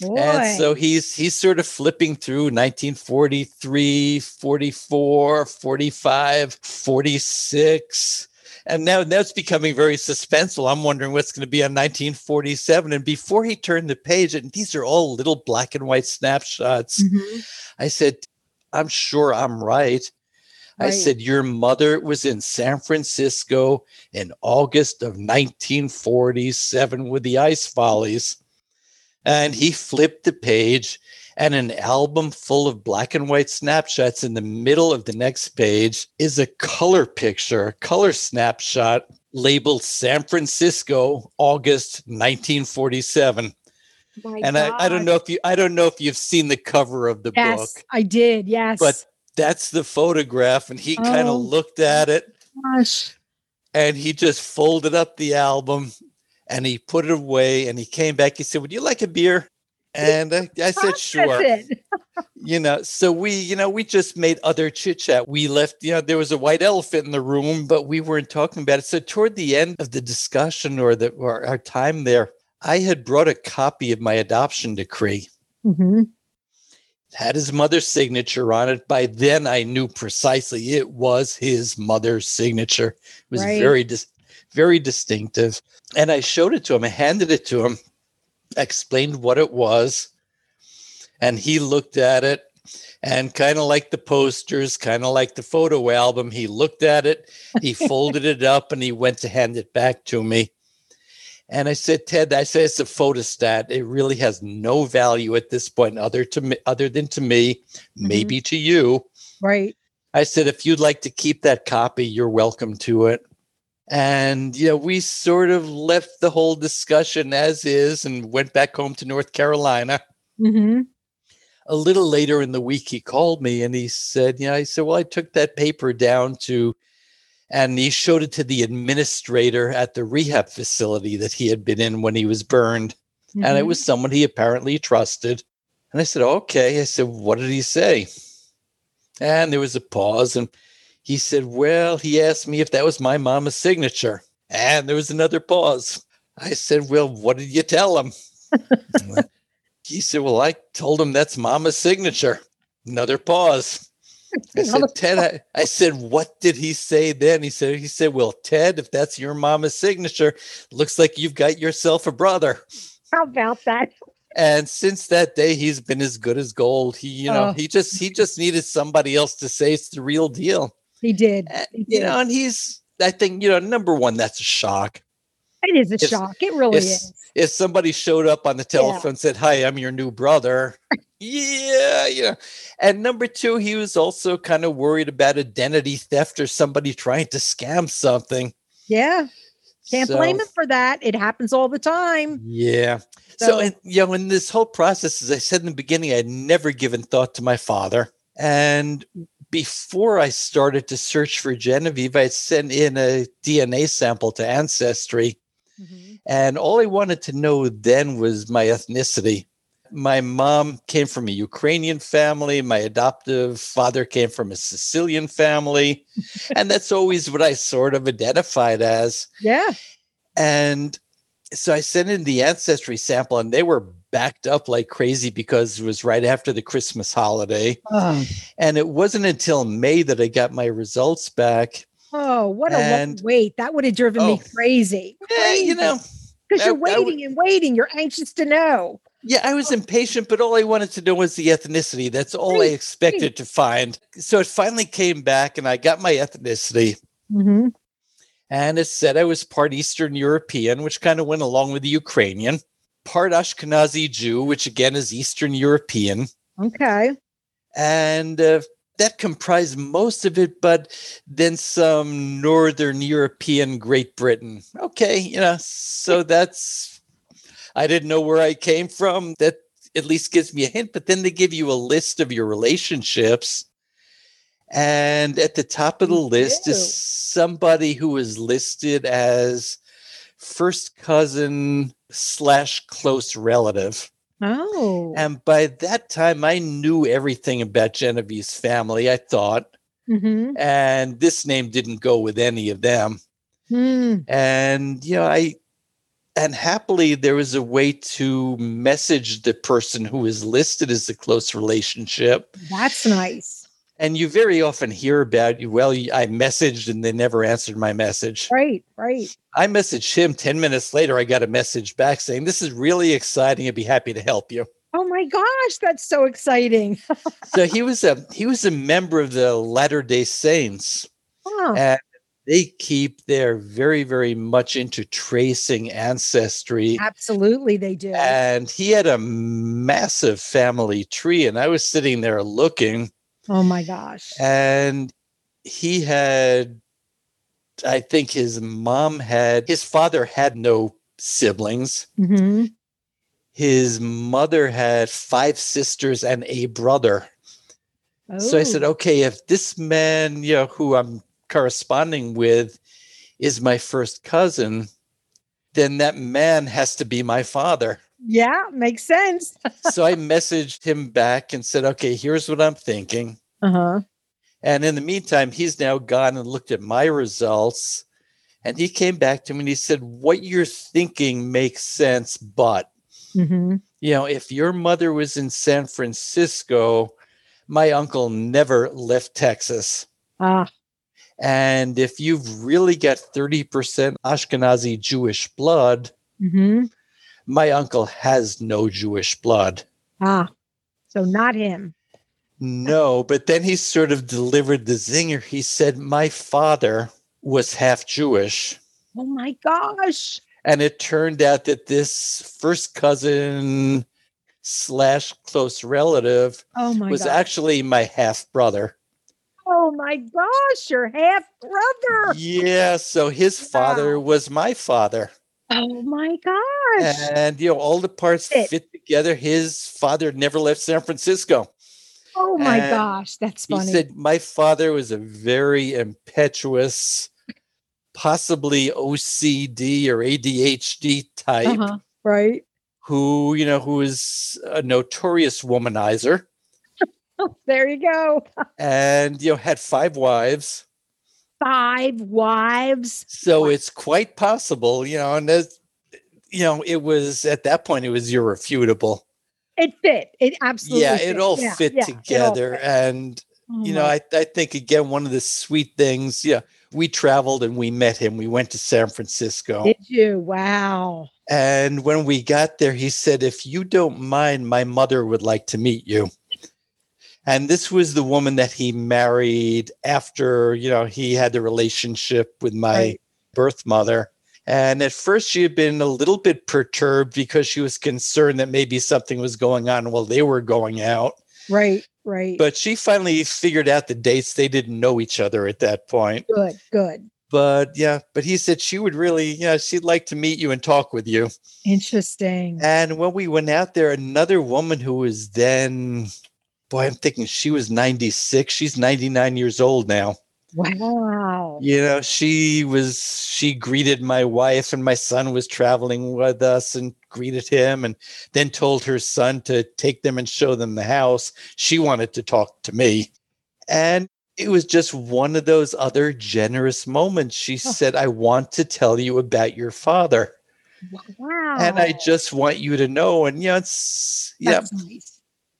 Boy. and so he's he's sort of flipping through 1943 44 45 46 and now that's becoming very suspenseful i'm wondering what's going to be on 1947 and before he turned the page and these are all little black and white snapshots Mhm. i said i'm sure i'm right I said, Your mother was in San Francisco in August of 1947 with the Ice Follies. And he flipped the page, and an album full of black and white snapshots in the middle of the next page is a color picture, a color snapshot labeled San Francisco, August 1947. My and I, I don't know if you I don't know if you've seen the cover of the Yes, book I did. Yes. but that's the photograph and he kind Oh. of looked at it gosh. and he just folded up the album and he put it away and he came back he said would you like a beer and i, I said (laughs) sure (laughs) you know, so we, you know, we just made other chit chat. We left, you know, there was a white elephant in the room, but we weren't talking about it. So toward the end of the discussion or the or our time there, I had brought a copy of my adoption decree. Mm-hmm. Had his mother's signature on it. By then, I knew precisely it was his mother's signature. It was Right. very, dis- very distinctive. And I showed it to him. I handed it to him. Explained what it was, and he looked at it. And kind of like the posters, kind of like the photo album, he looked at it, he (laughs) folded it up, and he went to hand it back to me. And I said, Ted, I said it's a photostat. It really has no value at this point, other to me, other than to me, mm-hmm. maybe to you. Right. I said, if you'd like to keep that copy, you're welcome to it. And you know, we sort of left the whole discussion as is and went back home to North Carolina. Mm-hmm. A little later in the week, he called me and he said, Yeah, I said, Well, I took that paper down to and he showed it to the administrator at the rehab facility that he had been in when he was burned. And Mm-hmm. it was someone he apparently trusted. And I said, Okay. I said, What did he say? And there was a pause. And he said, Well, he asked me if that was my mama's signature. And there was another pause. I said, Well, what did you tell him? (laughs) he said, Well, I told him that's mama's signature. Another pause. I said, Ted, I, I said, what did he say then? He said, he said, Well, Ted, if that's your mama's signature, looks like you've got yourself a brother. How about that? And since that day, he's been as good as gold. He, you know, Oh. he just he just needed somebody else to say it's the real deal. He did. Uh, He you know, and he's I think, you know, number one, that's a shock. It is a It's- shock. It really it's- is. If somebody showed up on the telephone and said, Hi, I'm your new brother. (laughs) yeah, yeah. And number two, he was also kind of worried about identity theft or somebody trying to scam something. Yeah. Can't So- blame him for that. It happens all the time. Yeah. So, So- and, you know, in this whole process, as I said in the beginning, I'd never given thought to my father. And before I started to search for Genevieve, I sent in a DNA sample to Ancestry. Mm-hmm. And all I wanted to know then was my ethnicity. My mom came from a Ukrainian family. My adoptive father came from a Sicilian family. (laughs) and that's always what I sort of identified as. Yeah. And so I sent in the ancestry sample, and they were backed up like crazy because it was right after the Christmas holiday. Oh, And it wasn't until May that I got my results back. oh what a long And- wait. That would have driven me Oh. crazy. Yeah, you know, because you're I would- waiting and waiting. You're anxious to know. yeah, I was impatient, but all I wanted to know was the ethnicity. That's all I expected to find. So it finally came back, and I got my ethnicity. Mm-hmm. And it said I was part Eastern European, which kind of went along with the Ukrainian, part Ashkenazi Jew, which again is Eastern European. Okay. and uh, that comprised most of it, but then some Northern European Great Britain. Okay, you know, so that's, I didn't know where I came from. That at least gives me a hint, but then they give you a list of your relationships. And at the top of the list is somebody who is listed as first cousin slash close relative. Oh. And by that time, I knew everything about Genevieve's family, I thought. mm-hmm. And this name didn't go with any of them. Hmm. And, you know, I, and happily, there was a way to message the person who is listed as a close relationship. That's nice. And you very often hear about you, well, I messaged and they never answered my message. Right. Right. I messaged him 10 minutes later. I got a message back saying, This is really exciting. I'd be happy to help you. Oh my gosh, that's so exciting. (laughs) so he was a he was a member of the Latter Day Saints. Huh. And they keep they're very very much into tracing ancestry. Absolutely, they do. And he had a massive family tree, and I was sitting there looking, oh my gosh. and he had, I think his mom had, his father had no siblings. hmm His mother had five sisters and a brother. So I said, Oh. okay, if this man, you know, who I'm corresponding with is my first cousin, then that man has to be my father. Yeah, makes sense. (laughs) so I messaged him back and said, okay, here's what I'm thinking. Uh huh. And in the meantime, he's now gone and looked at my results. And he came back to me and he said, What you're thinking makes sense, but Mm-hmm. you know, if your mother was in San Francisco, my uncle never left Texas. Ah, And if you've really got 30% Ashkenazi Jewish blood, mm-hmm. My uncle has no Jewish blood. ah. So not him. No, but then he sort of delivered the zinger. He said, My father was half Jewish. Oh my gosh. And it turned out that this first cousin slash close relative Oh my was gosh. actually my half brother. oh my gosh, your half brother. Yeah, so his father Wow. was my father. Oh my gosh. And you know, all the parts Fit. fit together. His father never left San Francisco. oh my and gosh, that's funny. He said my father was a very impetuous, possibly OCD or ADHD type uh-huh. Right. who, you know, who is a notorious womanizer (laughs) there you go. and you know had five wives. Five wives. So Wow. it's quite possible, you know, and there's you know, it was at that point it was irrefutable. It fit. It absolutely yeah, fit. it all Yeah, fit yeah, it all together. fit. And Oh you know, I, I think again, one of the sweet things, yeah, we traveled and we met him. We went to San Francisco. did you? Wow. and when we got there, he said, If you don't mind, my mother would like to meet you. And this was the woman that he married after, you know, he had the relationship with my Right. birth mother. And at first, she had been a little bit perturbed because she was concerned that maybe something was going on while they were going out. Right. Right. But she finally figured out the dates. They didn't know each other at that point. good. Good. But yeah, but he said she would really, yeah, she'd like to meet you and talk with you. Interesting. And when we went out there, another woman who was then, boy, I'm thinking she was 96. She's 99 years old now. Wow. You know, she was, she greeted my wife, and my son was traveling with us and greeted him, and then told her son to take them and show them the house. She wanted to talk to me. And it was just one of those other generous moments. She Huh. said, I want to tell you about your father. Wow. And I just want you to know. And yeah, it's yeah, nice.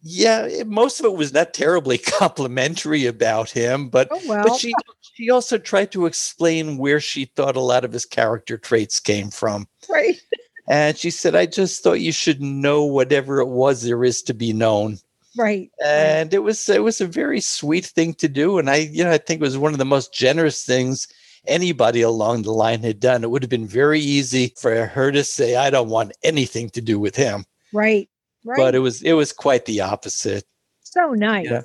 Yeah. it- most of it was not terribly (laughs) complimentary about him, but Oh well. but she she also tried to explain where she thought a lot of his character traits came from. right. And she said, I just thought you should know whatever it was there is to be known. Right. right. And it was it was a very sweet thing to do. And I, you know, I think it was one of the most generous things anybody along the line had done. It would have been very easy for her to say, I don't want anything to do with him. Right. Right. But it was it was quite the opposite. so nice. Yeah.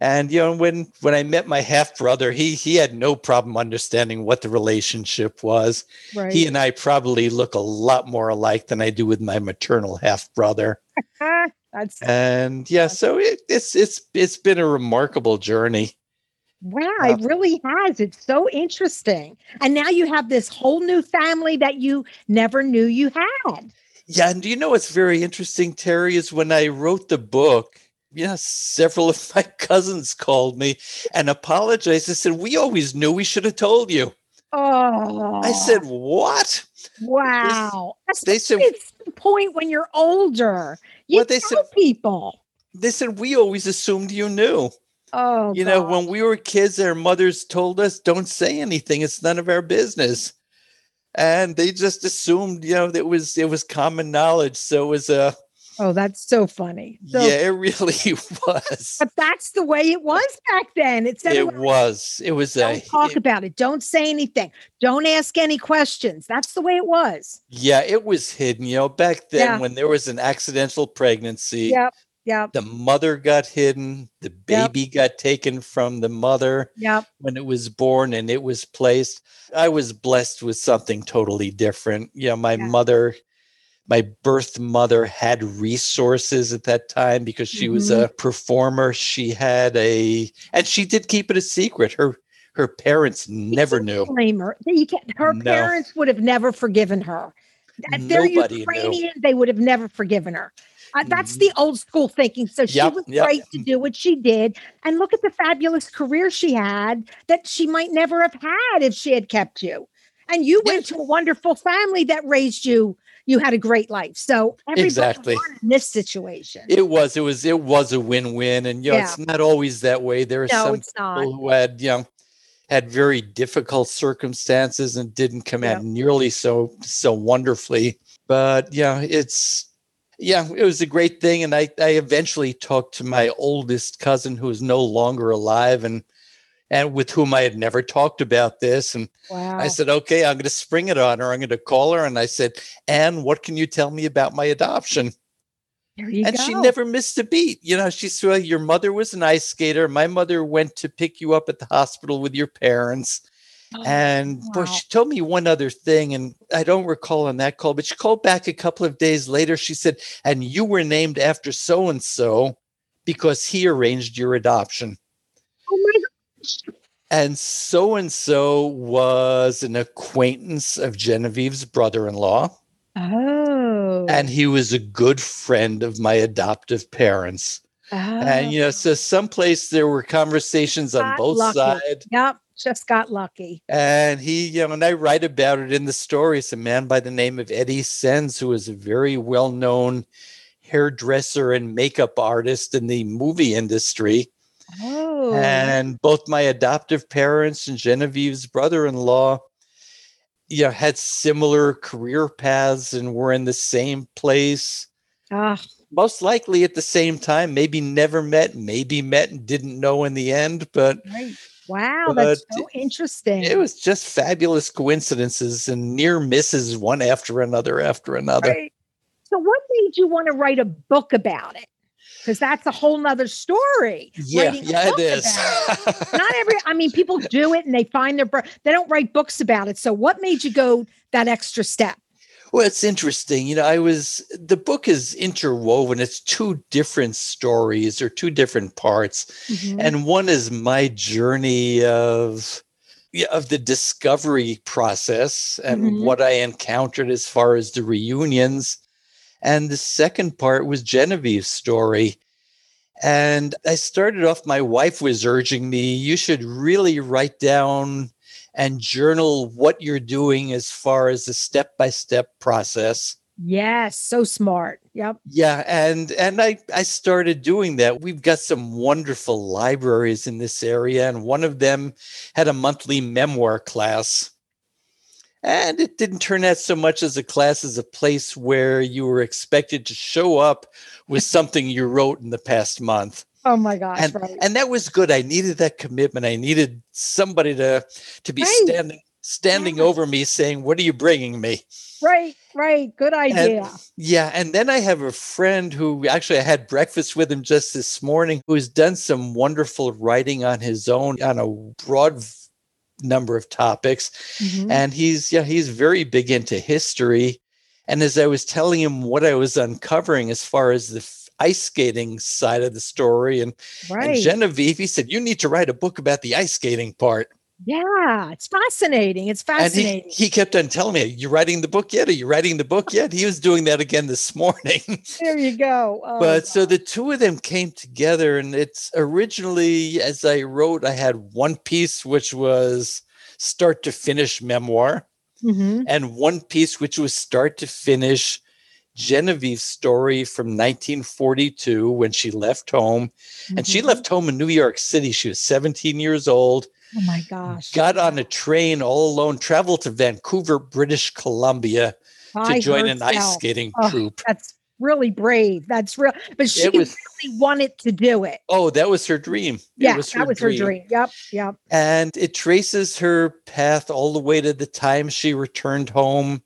And you know, when when I met my half brother, he he had no problem understanding what the relationship was. Right. He and I probably look a lot more alike than I do with my maternal half brother. (laughs) That's And yeah, so it, it's it's it's been a remarkable journey. wow. Yeah. It really has. It's so interesting. And now you have this whole new family that you never knew you had. Yeah, and do you know what's very interesting, Terry, is when I wrote the book, yeah, several of (laughs) my cousins called me and apologized. They said, We always knew we should have told you. Oh. I said, What? wow. they said- Especially at some point when you're older. You What they tell said- people. They said, We always assumed you knew. Oh, you know, when we were kids, our mothers told us, Don't say anything. It's none of our business. And they just assumed, you know, that it was it was common knowledge. So it was a oh, that's so funny. So, yeah, it really (laughs) was. But that's the way it was back then. It said, It was. It was a don't talk it- about it. Don't say anything. Don't ask any questions. That's the way it was. Yeah, it was hidden. You know, back then Yeah. when there was an accidental pregnancy, Yep. Yep. the mother got hidden, the Yep. baby got taken from the mother Yep. when it was born and it was placed. I was blessed with something totally different. You know, my Yeah. mother, my birth mother had resources at that time because she was Mhm. a performer. She had a and she did keep it a secret. Her her parents never knew. Her. You can't, her No. parents would have never forgiven her. If they're Nobody knew. Ukrainian, they would have never forgiven her. Uh, that's Mhm. the old school thinking. So she Yep, was yep. right to do what she did. And look at the fabulous career she had that she might never have had if she had kept you. And you went to a wonderful family that raised you. You had a great life. So everybody Exactly. in this situation. It was, it was, it was a win-win, and you know, Yeah. it's not always that way. There are no, some people who had, you know, had very difficult circumstances and didn't come Yep. out nearly so so wonderfully. But yeah, it's yeah, it was a great thing. And I, I eventually talked to my oldest cousin who is no longer alive and and with whom I had never talked about this. And Wow. I said, okay, I'm going to spring it on her. I'm going to call her. And I said, Anne, what can you tell me about my adoption? and go. she never missed a beat. You know, she said, Your mother was an ice skater. My mother went to pick you up at the hospital with your parents. Oh, and boy, wow. she told me one other thing, and I don't recall on that call, but she called back a couple of days later. She said, And you were named after so and so because he arranged your adoption. Oh my gosh. And so and so was an acquaintance of Genevieve's brother in law. Oh. And he was a good friend of my adoptive parents. And you know, oh. so someplace there were conversations on both sides. Yep, just got lucky. And he, you know, and I write about it in the story. It's a man by the name of Eddie Senz, who is a very well-known hairdresser and makeup artist in the movie industry. Oh. And both my adoptive parents and Genevieve's brother-in-law, you know, had similar career paths and were in the same place Ah, most likely at the same time, maybe never met, maybe met and didn't know in the end, but right. Wow, that's But so interesting. it was just fabulous coincidences and near misses one after another after another. Right. So what made you want to write a book about it? Because that's a whole nother story. Yeah, yeah, it is. it. (laughs) Not every I mean, people do it and they find their they don't write books about it. So what made you go that extra step? Well, it's interesting. You know, I was the book is interwoven. It's two different stories or two different parts. Mhm. and one is my journey of yeah, of the discovery process and Mhm. what I encountered as far as the reunions. And the second part was Genevieve's story. And I started off, my wife was urging me, you should really write down and journal what you're doing as far as the step by step process. Yes, so smart. Yep. Yeah, and and I I started doing that. We've got some wonderful libraries in this area, and one of them had a monthly memoir class. And it didn't turn out so much as a class as a place where you were expected to show up with (laughs) something you wrote in the past month. Oh my gosh, And right. and that was good. I needed that commitment. I needed somebody to to be Right. standing standing Yeah. over me saying, "What are you bringing me?" right, right. Good idea. Yeah, and then I have a friend who actually I had breakfast with him just this morning who's done some wonderful writing on his own on a broad number of topics Mhm. and he's yeah, he's very big into history and as I was telling him what I was uncovering as far as the ice skating side of the story and, right. and Genevieve he said you need to write a book about the ice skating part yeah, it's fascinating. It's fascinating. and he, he kept on telling me Are you writing the book yet are you writing the book yet he was doing that again this (laughs) morning there you go. Oh, but so the two of them came together and it's originally as i wrote i had one piece which was start to finish memoir Mhm. and one piece which was start to finish genevieve's story from 1942 when she left home and she Mhm. left home in new york city she was 17 years old Oh my gosh. got on a train all alone traveled to vancouver british columbia to By join an ice skating Oh, troupe That's really brave. That's real. But she was- really wanted to do it. oh that was her dream It Yeah, that was her dream. Yep, yep. And it traces her path all the way to the time she returned home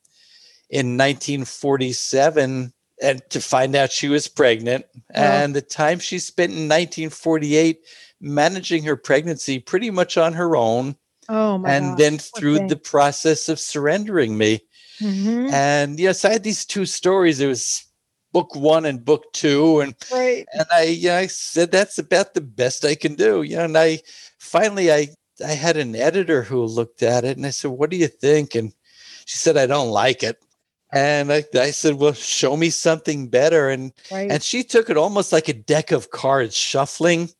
in 1947 and to find out she was pregnant and the time she spent in 1948 managing her pregnancy pretty much on her own Oh my and gosh. then through thing. the process of surrendering me Mhm. and yes i had these two stories it was book one and book two and right. and I, yeah, I said that's about the best I can do. You know, and I finally I I had an editor who looked at it and I said, "What do you think?" And she said, "I don't like it." And I, I said, Well, show me something better. And Right. and she took it almost like a deck of cards shuffling.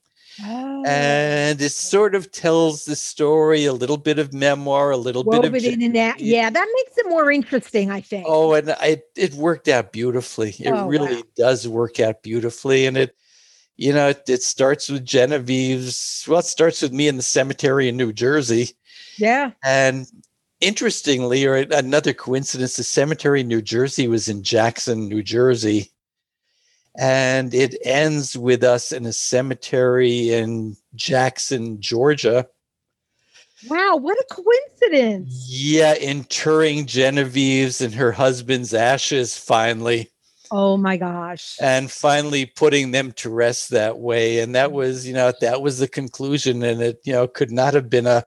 Oh, And it sort of tells the story, a little bit of memoir, a little bit of it in and out. Yeah, that makes it more interesting, I think. Oh, and I, it worked out beautifully. It Oh, really wow. does work out beautifully. And it, you know, it, it starts with Genevieve's. Well, it starts with me in the cemetery in New Jersey. yeah. And interestingly, or another coincidence, the cemetery in New Jersey was in Jackson, New Jersey. And it ends with us in a cemetery in Jackson, Georgia. Wow, what a coincidence. Yeah, interring Genevieve's and her husband's ashes finally. Oh my gosh. and finally putting them to rest that way and that was you know that was the conclusion and it you know could not have been a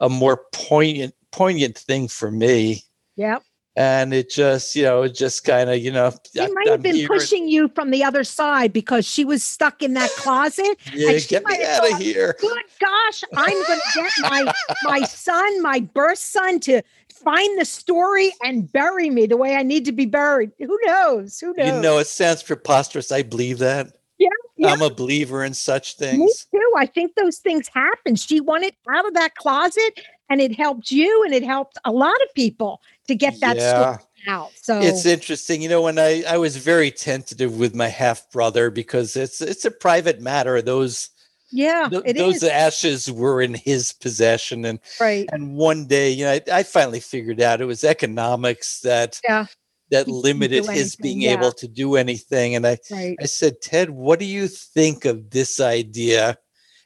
a more poignant poignant thing for me Yep. and it just you know it just kind of you know She I- might have I'm been here- pushing you from the other side because she was stuck in that closet. (laughs) yeah get me out of here Good gosh, I'm going to get my my son, my birth son, to find the story and bury me the way I need to be buried. Who knows? Who knows? you know it sounds preposterous i believe that Yeah, yeah. i'm a believer in such Me things too. I think those things happen. She wanted out of that closet, and it helped you, and it helped a lot of people to get that yeah story out. So it's interesting you know when i i was very tentative with my half brother because it's it's a private matter those yeah, Th- those is ashes were in his possession and right. and one day you know I, I finally figured out it was economics that Yeah. that He limited his being yeah. able to do anything and i Right. i said ted what do you think of this idea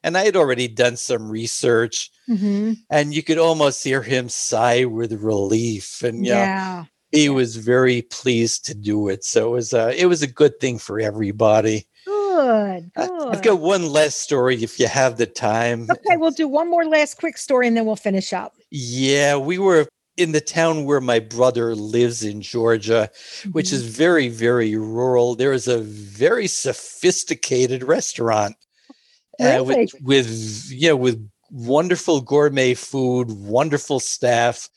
and i had already done some research Mhm. and you could almost hear him sigh with relief and Yeah. he was very pleased to do it so it was a it was a good thing for everybody Good. Good. i've got one last story if you have the time Okay, we'll do one more last quick story and then we'll finish up. Yeah, we were in the town where my brother lives in Georgia, which Mhm. is very, very rural. There is a very sophisticated restaurant uh, with, with, yeah, with wonderful gourmet food, wonderful staff.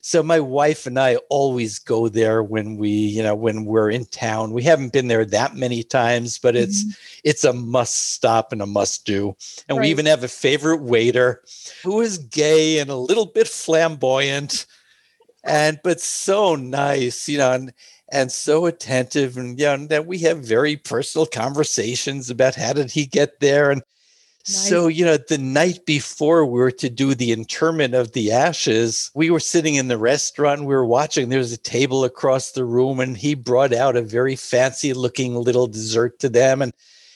So my wife and I always go there when we, you know, when we're in town. We haven't been there that many times, but it's Mhm. it's a must stop and a must do. And we even have a favorite waiter who is gay and a little bit flamboyant and but so nice, you know, and and so attentive and you know, and that we have very personal conversations about how did he get there and so, you know, the night before we were to do the interment of the ashes, we were sitting in the restaurant, we were watching, there was a table across the room, and he brought out a very fancy looking little dessert to them. And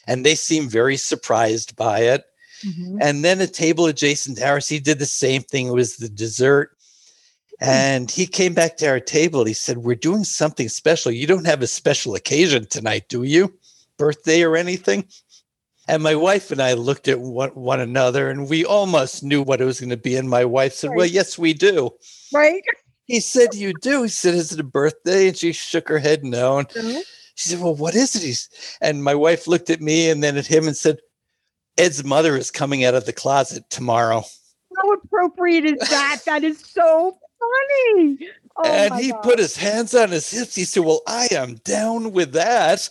and they seemed very surprised by it. Mhm. And then a table adjacent to ours, he did the same thing. It was the dessert. And he came back to our table. He said, We're doing something special. You don't have a special occasion tonight, do you? Birthday or anything? And my wife and I looked at one, one another and we almost knew what it was going to be. And my wife said, Well, yes, we do. Right? He said, You do. He said, Is it a birthday? And she shook her head no. And No? she said, Well, what is it? He's, and my wife looked at me and then at him and said, Ed's mother is coming out of the closet tomorrow. How appropriate is that? That is so funny. Oh and he God. put his hands on his hips. He said, Well, I am down with that.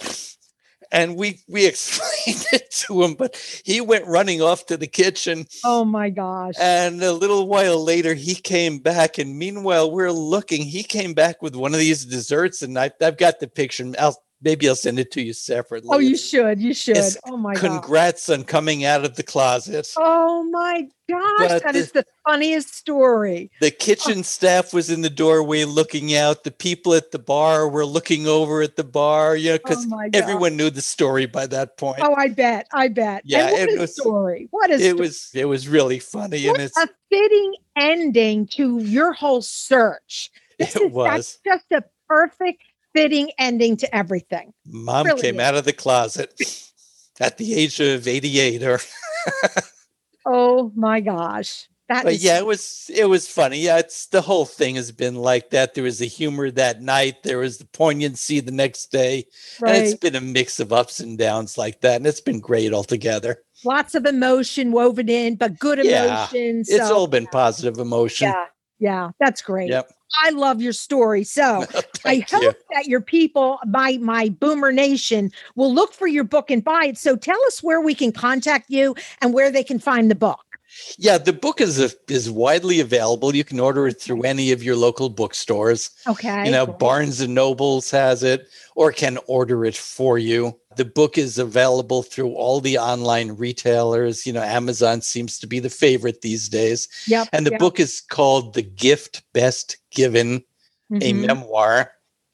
And we we (laughs) explained it to him, but he went running off to the kitchen. Oh my gosh. And a little while later, he came back. And meanwhile, we're looking. He came back with one of these desserts, and I, I've got the picture. I'll maybe I'll send it to you separately. oh, you should. You should. Yes, Oh my god. Congrats on coming out of the closet. Oh my gosh. But That the- is the funniest story. The kitchen oh. staff was in the doorway looking out. The people at the bar were looking over at the bar, Yeah, because Oh everyone knew the story by that point. Oh, I bet. I bet. Yeah, it a was- story. What a it story. was it was really funny, What and it's a fitting ending to your whole search. This it is, was. That's just a perfect fitting ending to everything. Mom really came is. out of the closet (laughs) at the age of eighty-eight, or (laughs) Oh my gosh. That but is yeah, it was it was funny. Yeah, it's the whole thing has been like that. There was the humor that night. There was the poignancy the next day, and it's been a mix of ups and downs like that, and it's been great altogether. Lots of emotion woven in, but good Yeah, emotion. It's so- all been positive emotion. yeah, yeah, that's great. Yep. I love your story. So (laughs) I hope you. that your people, my my Boomer Nation, will look for your book and buy it. So tell us where we can contact you and where they can find the book. Yeah, the book is a, is widely available. You can order it through any of your local bookstores. Okay. You know. Barnes and Nobles has it or can order it for you. The book is available through all the online retailers. You know, Amazon seems to be the favorite these days. Yep. And the yep. book is called The Gift Best Given, a Mhm. memoir.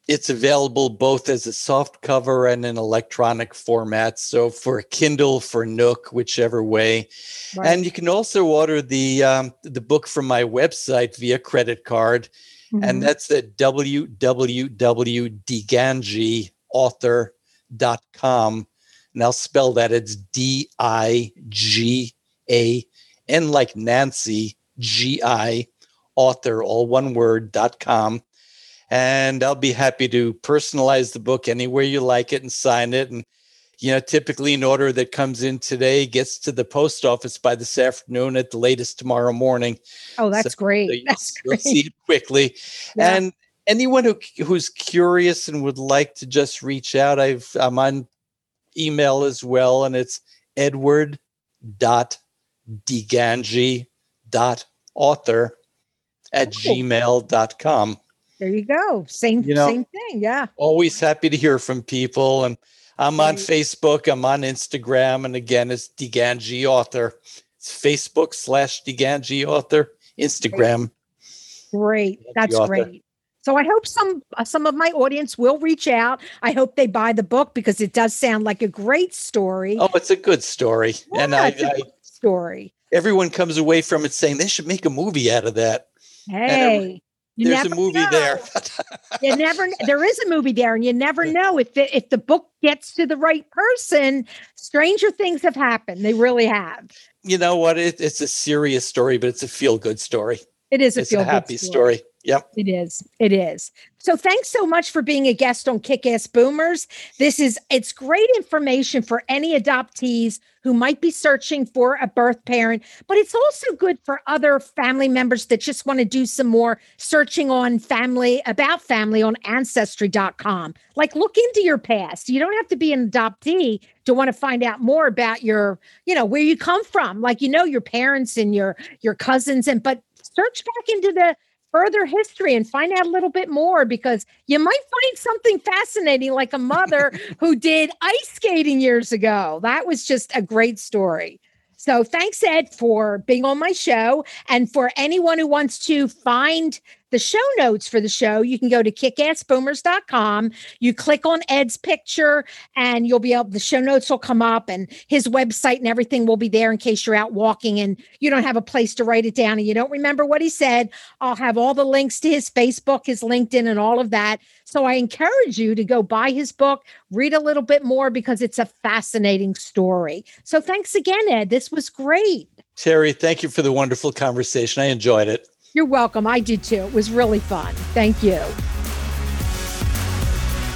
It's available both as a soft cover and in electronic format. So for Kindle, for Nook, whichever way. Right. And you can also order the um, the book from my website via credit card, Mhm. and that's at www.digangiauthor.com. And I'll spell that it's D I G A N like Nancy, G I author, all one word, dot com. And I'll be happy to personalize the book anywhere you like it and sign it. And, you know, typically an order that comes in today gets to the post office by this afternoon at the latest tomorrow morning. oh, that's so great. (laughs) you'll- That's great. see it quickly. Yeah. And anyone who who's curious and would like to just reach out, I've I'm on email as well, and it's edward dot digangi dot author at Cool. gmail.com. There you go. Same You know- same thing. Yeah. Always happy to hear from people. And I'm on Facebook, I'm on Instagram, and again, it's DiGangi Author. It's Facebook slash DiGangi Author, Instagram. Great. That's author. great. So I hope some uh, some of my audience will reach out. I hope they buy the book because it does sound like a great story. Oh, it's a good story. and Yeah, I, it's a I good story. everyone comes away from it saying they should make a movie out of that. Hey, you There's a movie know. there. you never there is a movie there and you never know if the, if the book gets to the right person stranger things have happened they really have you know what? It, it's a serious story, but it's a feel good story. It is a It's feel a happy story. Yep. it is. It is. So thanks so much for being a guest on kick-ass boomers. This is it's great information for any adoptees who might be searching for a birth parent but it's also good for other family members that just want to do some more searching on family about family on ancestry.com like look into your past. You don't have to be an adoptee to want to find out more about your you know where you come from. Like you know your parents and your your cousins and but search back into the further history and find out a little bit more because you might find something fascinating like a mother (laughs) who did ice skating years ago. That was just a great story. So thanks ed for being on my show. And for anyone who wants to find the show notes for the show you can go to kickassboomers.com you click on ed's picture and you'll be able the show notes will come up and his website and everything will be there in case you're out walking and you don't have a place to write it down and you don't remember what he said. I'll have all the links to his facebook his linkedin and all of that. So i encourage you to go buy his book read a little bit more because it's a fascinating story. So thanks again ed. This was great. Terry, thank you for the wonderful conversation. I enjoyed it. You're welcome i did too it was really fun thank you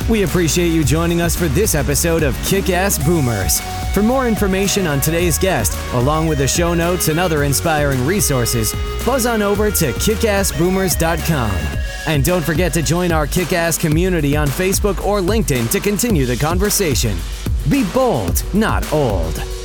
We appreciate you joining us for this episode of Kick Ass Boomers. For more information on today's guest, along with the show notes and other inspiring resources, buzz on over to kickassboomers.com. And don't forget to join our kick ass community on Facebook or LinkedIn to continue the conversation. Be bold, not old.